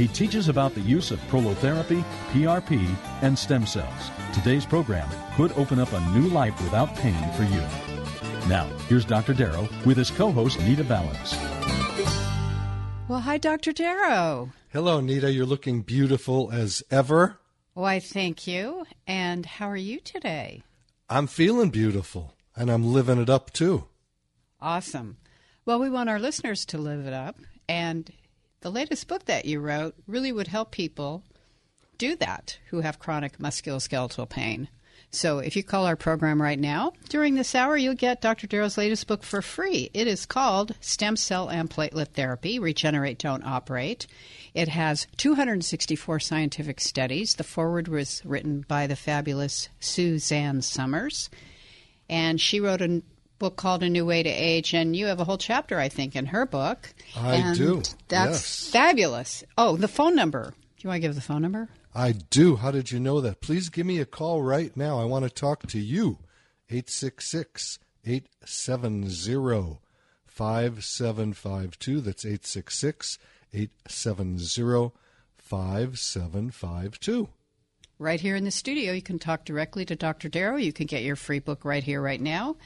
He teaches about the use of prolotherapy, PRP, and stem cells. Today's program could open up a new life without pain for you. Now, here's Dr. Darrow with his co host, Nita Valens. Well, hi, Dr. Darrow. Hello, Nita. You're looking beautiful as ever. Why, thank you. And how are you today? I'm feeling beautiful, and I'm living it up too. Awesome. Well, we want our listeners to live it up. And the latest book that you wrote really would help people do that who have chronic musculoskeletal pain. So if you call our program right now, during this hour, you'll get Dr. Darrow's latest book for free. It is called Stem Cell and Platelet Therapy Regenerate, Don't Operate. It has 264 scientific studies. The foreword was written by the fabulous Suzanne Somers. And she wrote a book called A New Way to Age, and you have a whole chapter, I think, in her book. I and do. That's yes. fabulous. Oh, the phone number. Do you want to give the phone number? I do. How did you know that? Please give me a call right now. I want to talk to you. 866 870 5752. That's 866 870 5752. Right here in the studio, you can talk directly to Dr. Darrow. You can get your free book right here, right now.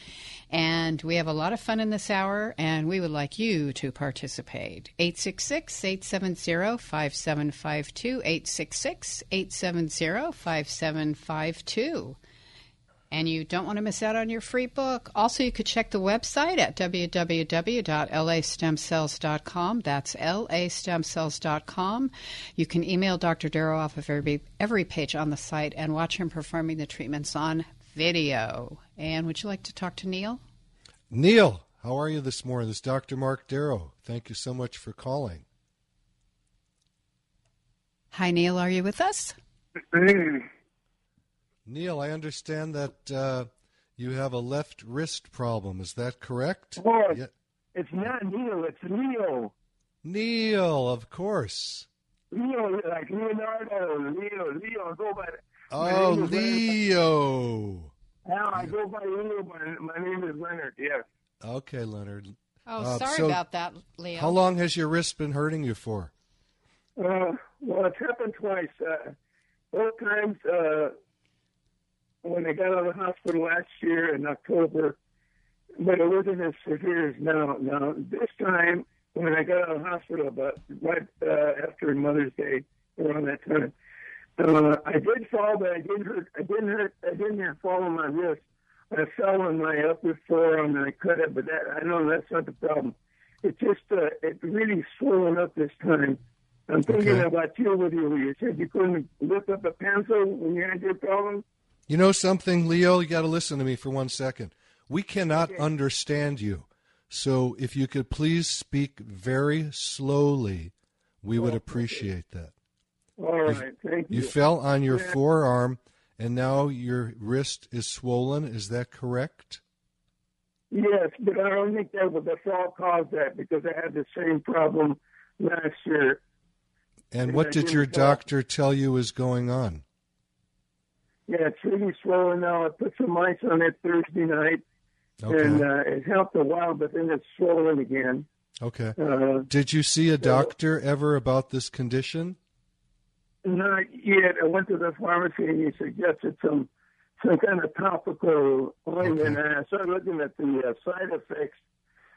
And we have a lot of fun in this hour, and we would like you to participate. 866 870 5752. 866 870 5752 and you don't want to miss out on your free book. Also, you could check the website at www.lastemcells.com. That's lastemcells.com. You can email Dr. Darrow off of every, every page on the site and watch him performing the treatments on video. And would you like to talk to Neil? Neil, how are you this morning? This is Dr. Mark Darrow. Thank you so much for calling. Hi, Neil. Are you with us? Neil, I understand that uh, you have a left wrist problem. Is that correct? Oh, Yeah. it's not Neil, it's Leo. Neil, of course. Leo, like Leonardo, Leo, Leo. I go by. Oh, name is Leonard. Leo. Now I go by Leo, but my name is Leonard. Yes. Okay, Leonard. Oh, Uh, sorry so about that, Leo. How long has your wrist been hurting you for? Uh, well, it's happened twice. Uh, both times uh, when I got out of the hospital last year in October, but it wasn't as severe as now. Now this time when I got out of the hospital, about right uh, after Mother's Day, around that time, uh, I did fall, but I didn't hurt. I didn't hurt. I didn't have fall on my wrist. I fell on my upper forearm and I cut it, but that I know that's not the problem. It just uh, it really swollen up this time. I'm thinking Okay. about you with you. You said you couldn't lift up a pencil when you had your problem. You know something, Leo? You got to listen to me for one second. We cannot understand you. So if you could please speak very slowly, we would appreciate that. All right, thank you. You fell on your Yeah. forearm and now your wrist is swollen. Is that correct? Yes, but I don't think that was the fall caused that because I had the same problem last year. And Yeah, what I did your fall. doctor tell you is going on? Yeah, it's really swollen now. I put some ice on it Thursday night, Okay. and uh, it helped a while, but then it's swollen again. Okay. Uh, Did you see a doctor ever about this condition? not yet. I went to the pharmacy and he suggested some some kind of topical ointment. Okay. And I started looking at the uh, side effects.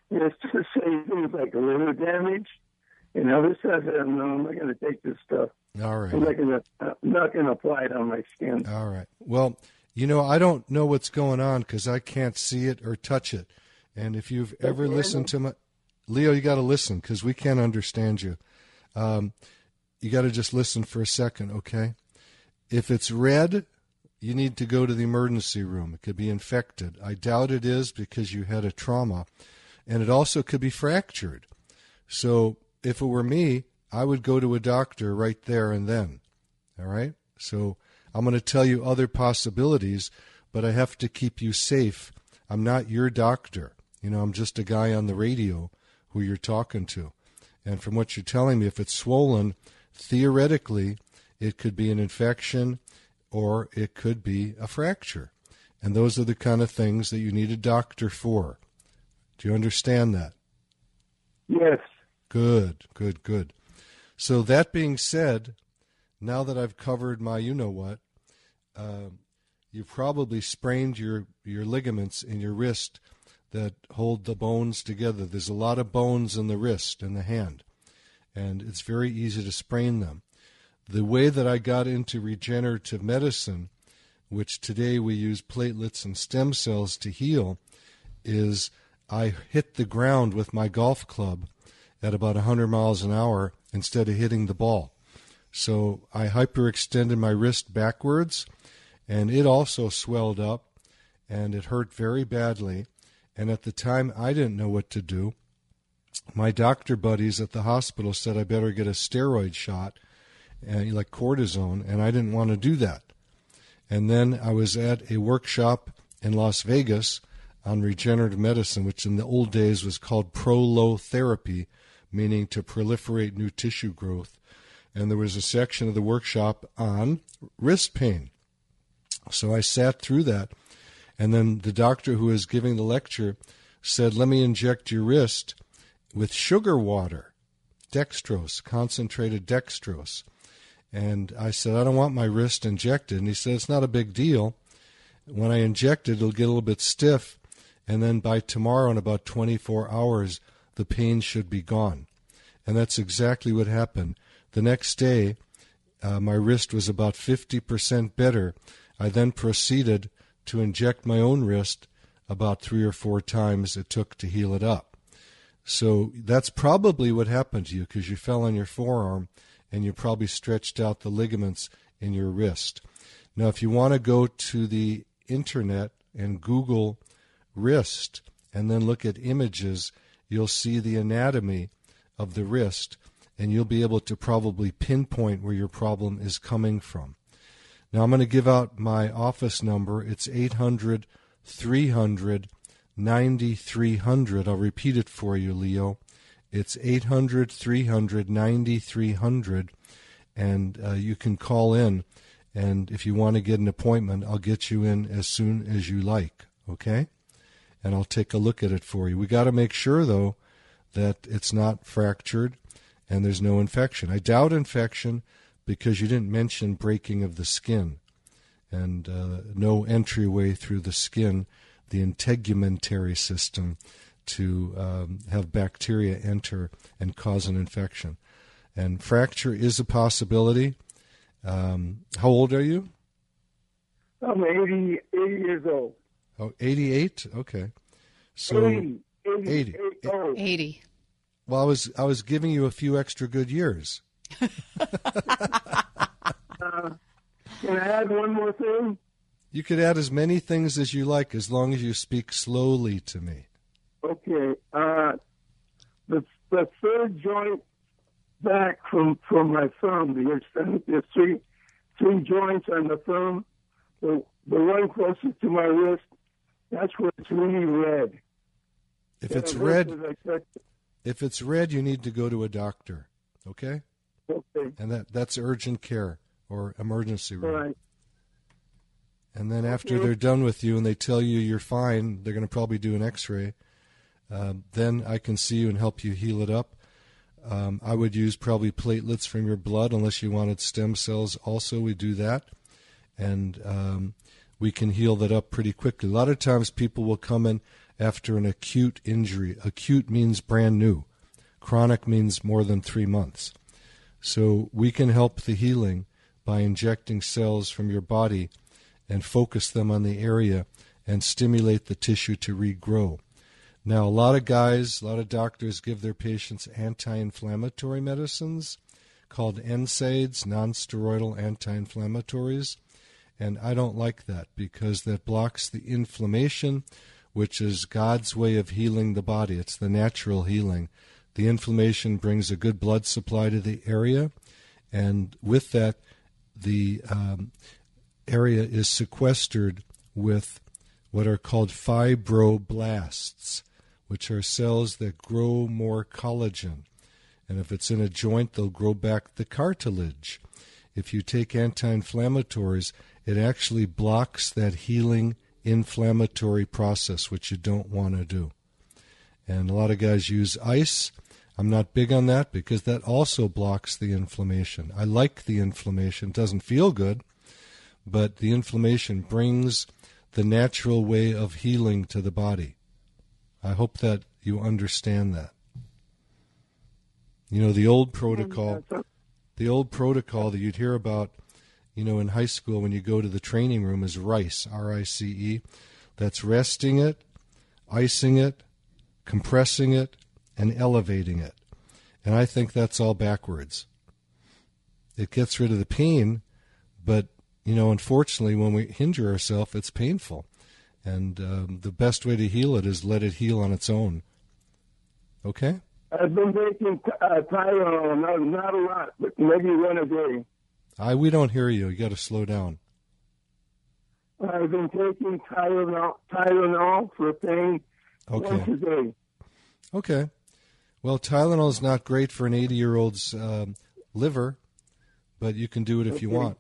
And it's to say things like liver damage and other stuff. And no, I'm not going to take this stuff. All right. not going to. I'm not going to apply it on my skin. All right. Well, You know, I don't know what's going on because I can't see it or touch it. And if you've ever listened to my Leo, you got to listen because we can't understand you. Um, you got to just listen for a second, okay? If it's red, you need to go to the emergency room. It could be infected. I doubt it is because you had a trauma. And it also could be fractured. So if it were me, I would go to a doctor right there and then. All right? So I'm going to tell you other possibilities, but I have to keep you safe. I'm not your doctor. You know, I'm just a guy on the radio who you're talking to. And from what you're telling me, if it's swollen, theoretically, it could be an infection or it could be a fracture. And those are the kind of things that you need a doctor for. Do you understand that? Yes. Good, good, good. So, that being said, now that I've covered my you know what, uh, you've probably sprained your, your ligaments in your wrist that hold the bones together. There's a lot of bones in the wrist and the hand, and it's very easy to sprain them. The way that I got into regenerative medicine, which today we use platelets and stem cells to heal, is I hit the ground with my golf club at about 100 miles an hour instead of hitting the ball. So I hyperextended my wrist backwards, and it also swelled up, and it hurt very badly. And at the time, I didn't know what to do. My doctor buddies at the hospital said I better get a steroid shot, and like cortisone, and I didn't want to do that. And then I was at a workshop in Las Vegas on regenerative medicine, which in the old days was called prolotherapy, meaning to proliferate new tissue growth. And there was a section of the workshop on wrist pain. So I sat through that and then the doctor who was giving the lecture said, Let me inject your wrist with sugar water, dextrose, concentrated dextrose. And I said, I don't want my wrist injected. And he said, It's not a big deal. When I inject it, it'll get a little bit stiff. And then by tomorrow, in about 24 hours, the pain should be gone. And that's exactly what happened. The next day, uh, my wrist was about 50% better. I then proceeded to inject my own wrist about three or four times it took to heal it up. So that's probably what happened to you because you fell on your forearm and you probably stretched out the ligaments in your wrist. Now, if you want to go to the internet and Google wrist and then look at images, you'll see the anatomy of the wrist and you'll be able to probably pinpoint where your problem is coming from. Now I'm going to give out my office number. It's 800 300 9300. I'll repeat it for you, Leo. It's 800 300 9300. And uh, you can call in. And if you want to get an appointment, I'll get you in as soon as you like. Okay? And I'll take a look at it for you. We got to make sure, though, that it's not fractured and there's no infection. I doubt infection because you didn't mention breaking of the skin and uh, no entryway through the skin, the integumentary system, to um, have bacteria enter and cause an infection. And fracture is a possibility. Um, how old are you? I'm 80, 80 years old. Oh, 88? Okay. So 80. 80. 80. 80. 80. Well, I was I was giving you a few extra good years. Uh, can I add one more thing? You could add as many things as you like as long as you speak slowly to me. Okay. Uh, the the third joint back from from my thumb. There's, there's three three joints on the thumb. The the one closest to my wrist. That's where it's really red. If And it's red, hurts as I touch it. if it's red, you need to go to a doctor. Okay, Okay. and that that's urgent care or emergency room. right. And then after Okay. they're done with you and they tell you you're fine, they're going to probably do an X-ray. Um, then I can see you and help you heal it up. Um, I would use probably platelets from your blood, unless you wanted stem cells. Also, we do that, and um, we can heal that up pretty quickly. A lot of times, people will come in after an acute injury. Acute means brand new. Chronic means more than three months. So we can help the healing by injecting cells from your body and focus them on the area and stimulate the tissue to regrow. Now, a lot of guys, a lot of doctors give their patients anti inflammatory medicines called NSAIDs, non-steroidal anti-inflammatories, and I don't like that because that blocks the inflammation, which is God's way of healing the body. It's the natural healing. The inflammation brings a good blood supply to the area, and with that, the um, area is sequestered with what are called fibroblasts which are cells that grow more collagen. And if it's in a joint, they'll grow back the cartilage. If you take anti inflammatories, it actually blocks that healing inflammatory process, which you don't want to do. And a lot of guys use ice. I'm not big on that because that also blocks the inflammation. I like the inflammation. It doesn't feel good, but the inflammation brings the natural way of healing to the body. I hope that you understand that. You know, the old protocol, the old protocol that you'd hear about, you know, in high school when you go to the training room is RICE, R I C E. That's resting it, icing it, compressing it, and elevating it. And I think that's all backwards. It gets rid of the pain, but, you know, unfortunately, when we injure ourselves, it's painful. And um, the best way to heal it is let it heal on its own. Okay? I've been taking uh, Tylenol, not, not a lot, but maybe one a day. I we don't hear you. You got to slow down. I've been taking Tylenol, Tylenol for pain okay. once a day. Okay. Well, Tylenol is not great for an 80 year old's um, liver, but you can do it if okay. you want.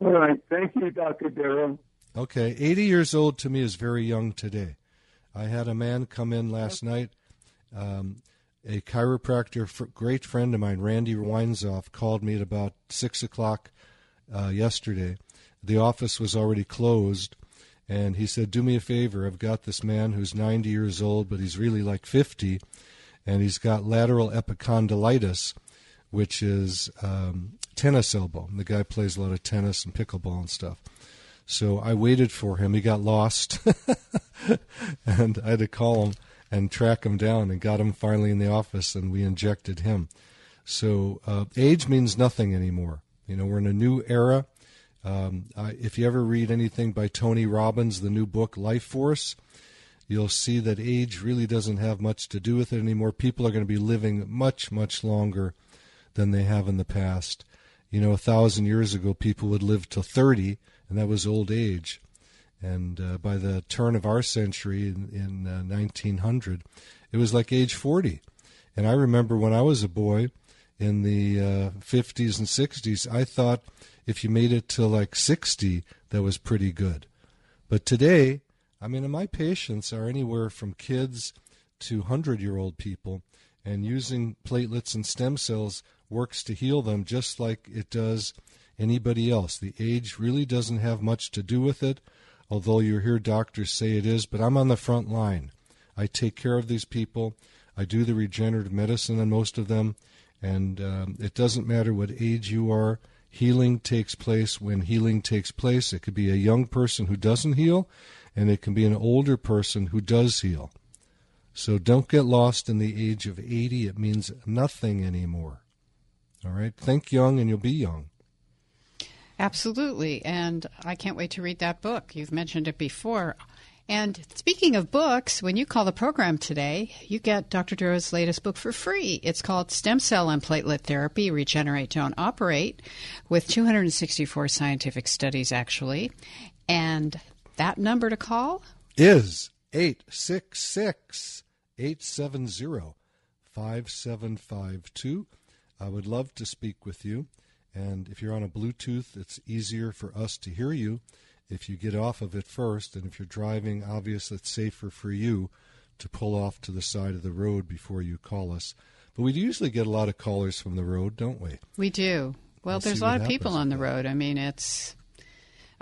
All right. Thank you, Dr. Darrow. Okay, 80 years old to me is very young today. I had a man come in last night, um, a chiropractor, great friend of mine, Randy Weinzoff, called me at about 6 o'clock uh, yesterday. The office was already closed, and he said, Do me a favor. I've got this man who's 90 years old, but he's really like 50, and he's got lateral epicondylitis, which is um, tennis elbow. The guy plays a lot of tennis and pickleball and stuff. So I waited for him. He got lost, and I had to call him and track him down, and got him finally in the office, and we injected him. So uh, age means nothing anymore. You know, we're in a new era. Um, I, if you ever read anything by Tony Robbins, the new book Life Force, you'll see that age really doesn't have much to do with it anymore. People are going to be living much, much longer than they have in the past. You know, a thousand years ago, people would live to 30 and that was old age. And uh, by the turn of our century, in, in uh, 1900, it was like age 40. And I remember when I was a boy in the uh, 50s and 60s, I thought if you made it to like 60, that was pretty good. But today, I mean, my patients are anywhere from kids to 100 year old people, and using platelets and stem cells works to heal them just like it does anybody else. The age really doesn't have much to do with it, although you hear doctors say it is, but I'm on the front line. I take care of these people. I do the regenerative medicine on most of them, and um, it doesn't matter what age you are. Healing takes place when healing takes place. It could be a young person who doesn't heal, and it can be an older person who does heal. So don't get lost in the age of 80. It means nothing anymore. All right? Think young and you'll be young. Absolutely. And I can't wait to read that book. You've mentioned it before. And speaking of books, when you call the program today, you get Dr. Darrow's latest book for free. It's called Stem Cell and Platelet Therapy Regenerate, Don't Operate, with 264 scientific studies, actually. And that number to call is 866 870 5752. I would love to speak with you. And if you're on a Bluetooth, it's easier for us to hear you if you get off of it first. And if you're driving, obviously it's safer for you to pull off to the side of the road before you call us. But we usually get a lot of callers from the road, don't we? We do. Well, there's a lot of people on the road. I mean, it's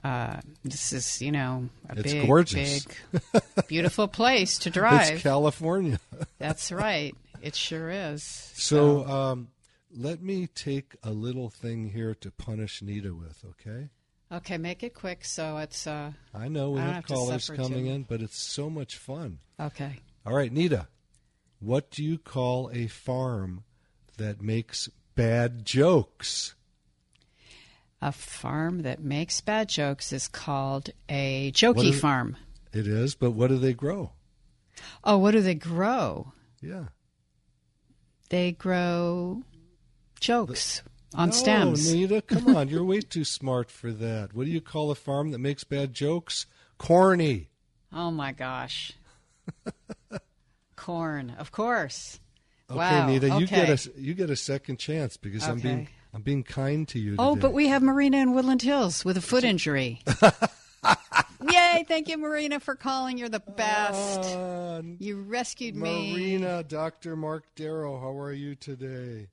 uh, this is you know a it's big, gorgeous. big, beautiful place to drive. It's California. That's right. It sure is. So, um, let me take a little thing here to punish Nita with, okay? Okay, make it quick so it's. Uh, I know we I have callers coming too. in, but it's so much fun. okay. All right, Nita, what do you call a farm that makes bad jokes? A farm that makes bad jokes is called a jokey is- farm. It is, but what do they grow? Oh, what do they grow? Yeah. They grow jokes on no, stems. Nita, come on. You're way too smart for that. What do you call a farm that makes bad jokes? Corny. Oh my gosh. Corn, of course. Okay, wow. Nita, you get a you get a second chance because I'm being I'm being kind to you. Oh, but we have Marina in Woodland Hills with a foot injury. Yay! Thank you, Marina, for calling. You're the best. Uh, You rescued me. Marina, Dr. Mark Darrow, how are you today?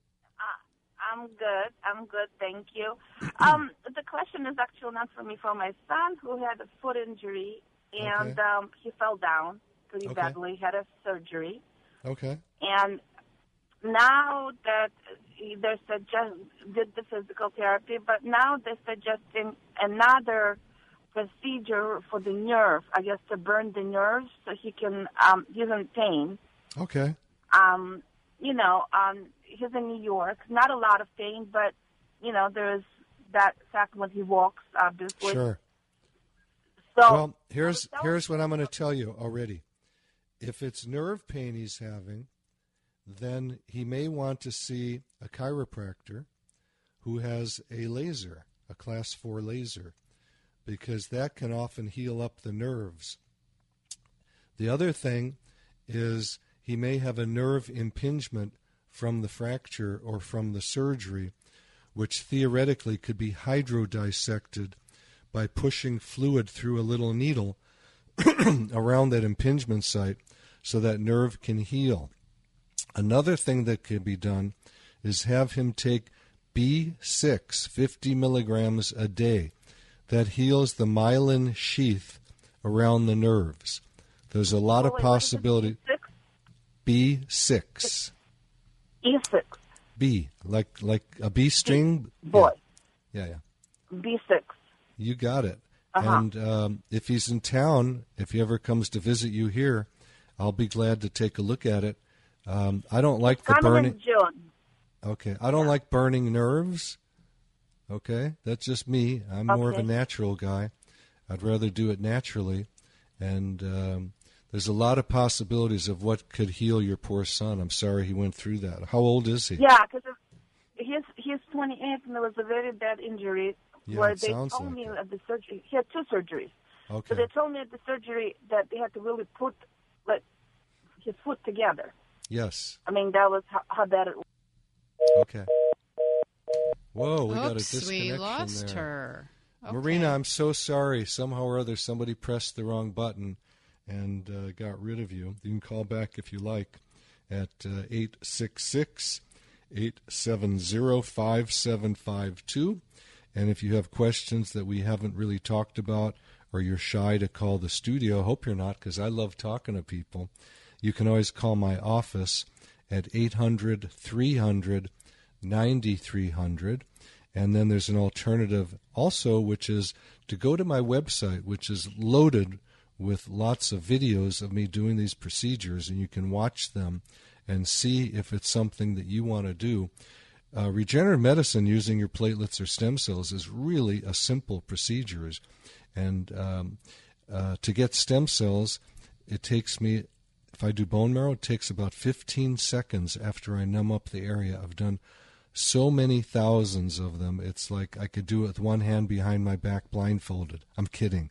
I'm good. I'm good. Thank you. Um, the question is actually not for me, for my son who had a foot injury and Okay. um, he fell down pretty Okay. badly. Had a surgery, Okay. and now that they're suggest did the physical therapy, but now they're suggesting another procedure for the nerve. I guess to burn the nerves so he can. Um, he's in pain Okay. um, you know, um, he's in New York. Not a lot of pain, but you know, there's that fact when he walks, obviously. Sure. So Well, here's here's what I'm going to tell you already. If it's nerve pain he's having, then he may want to see a chiropractor who has a laser, a class 4 laser, because that can often heal up the nerves. The other thing is he may have a nerve impingement from the fracture or from the surgery, which theoretically could be hydrodissected by pushing fluid through a little needle around that impingement site so that nerve can heal. Another thing that can be done is have him take B6, 50 milligrams a day. That heals the myelin sheath around the nerves. There's a lot of Wait, what is it? possibility. Six, B6. E6, B, like like a B string. boy, Yeah, yeah. B6. You got it. Uh-huh. And um, if he's in town, if he ever comes to visit you here, I'll be glad to take a look at it. Um, I don't like the Coming burning. in June. Okay, I don't like burning nerves. Okay, that's just me. I'm more of a natural guy. I'd rather do it naturally, and um, there's a lot of possibilities of what could heal your poor son. I'm sorry he went through that. How old is he? Yeah, because he's he's 28 and it was a very bad injury Yeah, where it they sounds told like me it. at the surgery he had two surgeries. Okay. So they told me at the surgery that they had to really put like his foot together. Yes. I mean that was how, how bad it was. Okay. Whoa, we got a Oops, disconnection we lost there. her. Okay. Marina, I'm so sorry. Somehow or other, somebody pressed the wrong button and uh, got rid of you. You can call back if you like at uh, 866 870 5752. And if you have questions that we haven't really talked about or you're shy to call the studio, hope you're not because I love talking to people. You can always call my office at 800 300 9300. And then there's an alternative also, which is to go to my website, which is loaded with lots of videos of me doing these procedures, and you can watch them and see if it's something that you want to do. Uh, regenerative medicine using your platelets or stem cells is really a simple procedure. And um, uh, to get stem cells, it takes me, if I do bone marrow, it takes about 15 seconds after I numb up the area. I've done so many thousands of them. It's like I could do it with one hand behind my back, blindfolded. I'm kidding,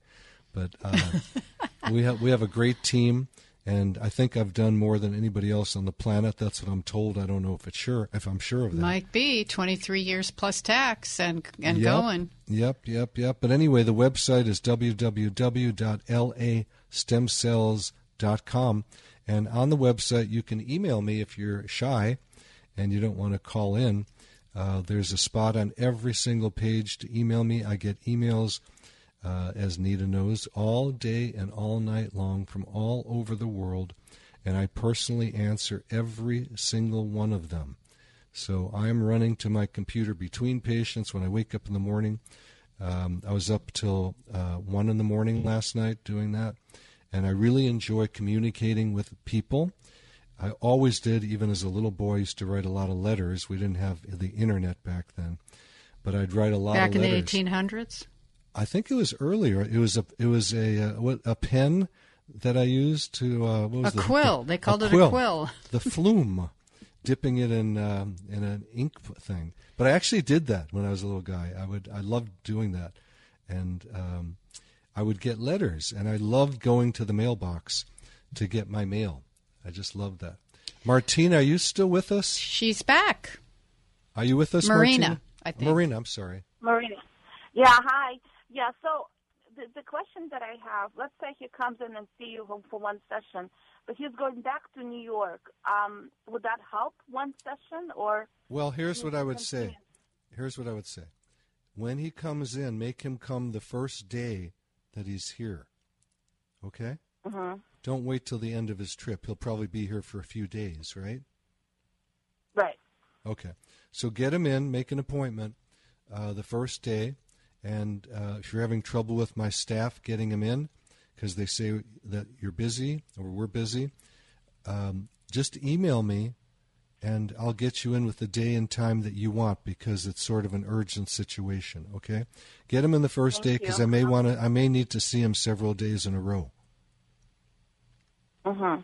but uh, we have we have a great team, and I think I've done more than anybody else on the planet. That's what I'm told. I don't know if it's sure if I'm sure of that. Might be 23 years plus tax and and Yep. going. Yep, yep, yep. But anyway, the website is www.lastemcells.com. And on the website, you can email me if you're shy and you don't want to call in. Uh, there's a spot on every single page to email me. I get emails, uh, as Nita knows, all day and all night long from all over the world. And I personally answer every single one of them. So I'm running to my computer between patients when I wake up in the morning. Um, I was up till uh, one in the morning last night doing that, and I really enjoy communicating with people. I always did, even as a little boy. I used to write a lot of letters. We didn't have the internet back then, but I'd write a lot Back of in the 1800s? I think it was earlier. It was a it was a uh, what a pen that I used to uh, what was it? A the, quill. the- They called it a quill. the flume, dipping it in um, in an ink thing. But I actually did that when I was a little guy. I would I loved doing that, and um, I would get letters, and I loved going to the mailbox to get my mail. I just loved that. Martina, are you still with us? She's back. Are you with us, Marina, Martina? I think. Marina, I'm sorry. Marina. Yeah, hi. Yeah, so the, the question that I have, let's say he comes in and see you for- one session, but he's going back to New York. Um, would that help one session or? Well, here's what I would continue? say. Here's what I would say. When he comes in, make him come the first day that he's here. Okay? Mhm. Don't wait till the end of his trip. He'll probably be here for a few days, right? Right. Okay. So get him in, make an appointment uh, the first day. And uh, if you're having trouble with my staff getting him in, because they say that you're busy or we're busy, um, just email me and I'll get you in with the day and time that you want because it's sort of an urgent situation. Okay, get him in the first day because. I may want to. I may need to see him several days in a row. Mhm.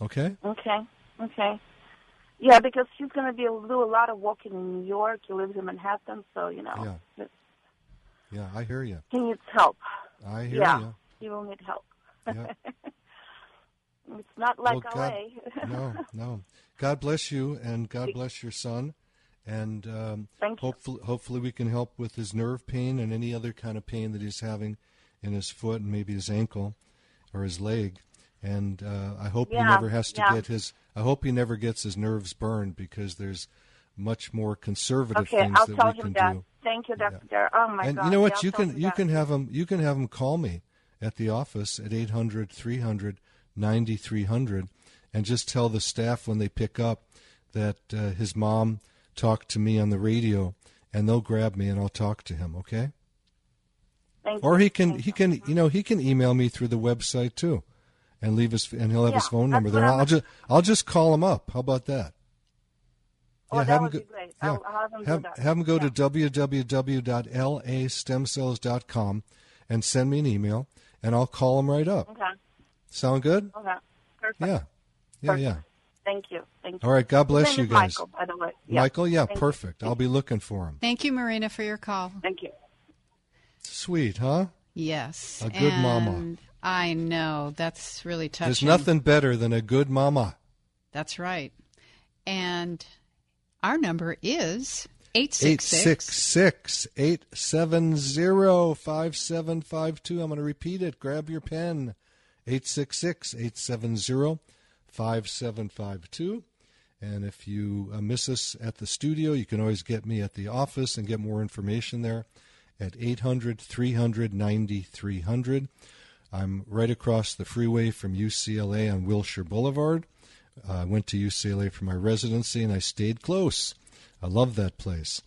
Okay. Okay. Okay. Yeah, because he's going to be able to do a lot of walking in New York. He lives in Manhattan, so you know Yeah. Yeah, I hear you. he needs help. I hear yeah, you. he will need help. Yeah. it's not like Well, God- LA. no, no. God bless you, and God bless your son. And um, Thank you. hopefully, hopefully, we can help with his nerve pain and any other kind of pain that he's having in his foot and maybe his ankle or his leg. And uh, I hope he never has to yeah. get his. I hope he never gets his nerves burned because there's much more conservative okay, things I'll that we can that. do. Thank you, Doctor. Oh my and God. you know what? You can you can have him you can have him call me at the office at 800 300 9300 and just tell the staff when they pick up that uh, his mom talked to me on the radio and they'll grab me and I'll talk to him, okay? Thank Or he can he can you know he can email me through the website too and leave his and he'll have his phone number there. I'll just I'll just call him up. How about that? Oh, that have him would go, be great. Yeah, I'll- I'll have him do have, that. have him go Yeah. to www.lastemcells.com and send me an email, and I'll call them right up. Okay. Sound good? Okay. Perfect. Yeah, yeah, yeah. Thank you. Thank you. All right. God bless you guys. Michael, by the way. Yeah. Michael, yeah, Thank you. perfect. I'll be looking for him. Thank you, Marina, for your call. Thank you. Sweet, huh? Yes. A good mama. I know. That's really touching. There's nothing better than a good mama. That's right. And our number is 866. 866 870 5752. I'm going to repeat it. Grab your pen. 866 870 5752. And if you uh, miss us at the studio, you can always get me at the office and get more information there at 800 300 9300. I'm right across the freeway from UCLA on Wilshire Boulevard. Uh, I went to UCLA for my residency and I stayed close. I love that place.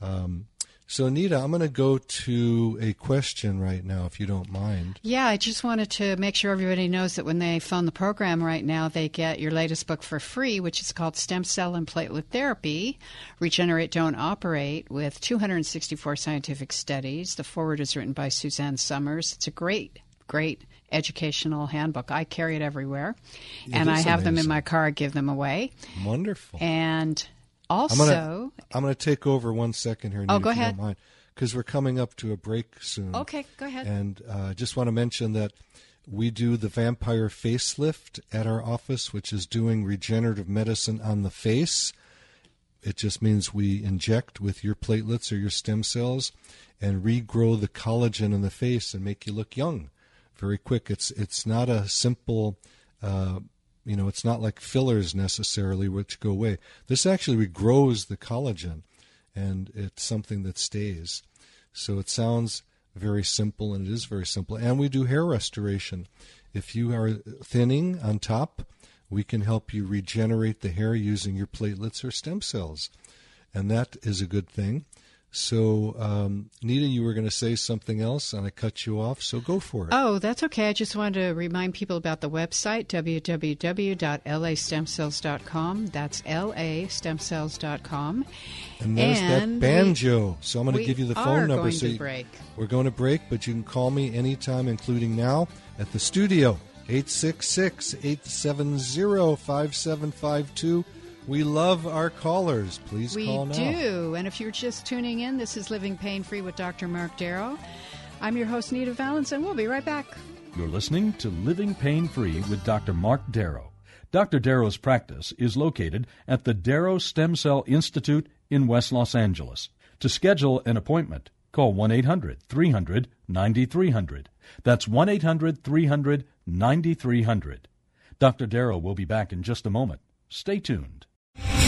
Um, so, Anita, I'm going to go to a question right now, if you don't mind. Yeah, I just wanted to make sure everybody knows that when they phone the program right now, they get your latest book for free, which is called Stem Cell and Platelet Therapy Regenerate, Don't Operate, with 264 scientific studies. The forward is written by Suzanne Somers. It's a great, great educational handbook. I carry it everywhere, It and I have them in my car, I give them away. Wonderful. And I'm also, I'm gonna take over one second here, Oh, go ahead. because we're coming up to a break soon. Okay, go ahead. And uh, I just want to mention that we do the vampire facelift at our office, which is doing regenerative medicine on the face. It just means we inject with your platelets or your stem cells and regrow the collagen in the face and make you look young very quick. It's it's not a simple, uh, you know, it's not like fillers necessarily, which go away. This actually regrows the collagen, and it's something that stays. So it sounds very simple, and it is very simple. And we do hair restoration. If you are thinning on top, we can help you regenerate the hair using your platelets or stem cells, and that is a good thing. So, um, Nita, you were going to say something else, and I cut you off, so go for it. Oh, that's okay. I just wanted to remind people about the website, www.lastemcells.com. That's lastemcells.com. And there's And that banjo. so I'm going to give you the phone number. going so to you- break. We're going to break, but you can call me anytime, including now, at the studio, 866-870-5752. We love our callers. Please We call now. We do. And if you're just tuning in, this is Living Pain Free with Dr. Mark Darrow. I'm your host, Nita Valens, and we'll be right back. You're listening to Living Pain Free with Dr. Mark Darrow. Dr. Darrow's practice is located at the Darrow Stem Cell Institute in West Los Angeles. To schedule an appointment, call 1 800 300 9300. That's 1 800 300 9300. Dr. Darrow will be back in just a moment. Stay tuned.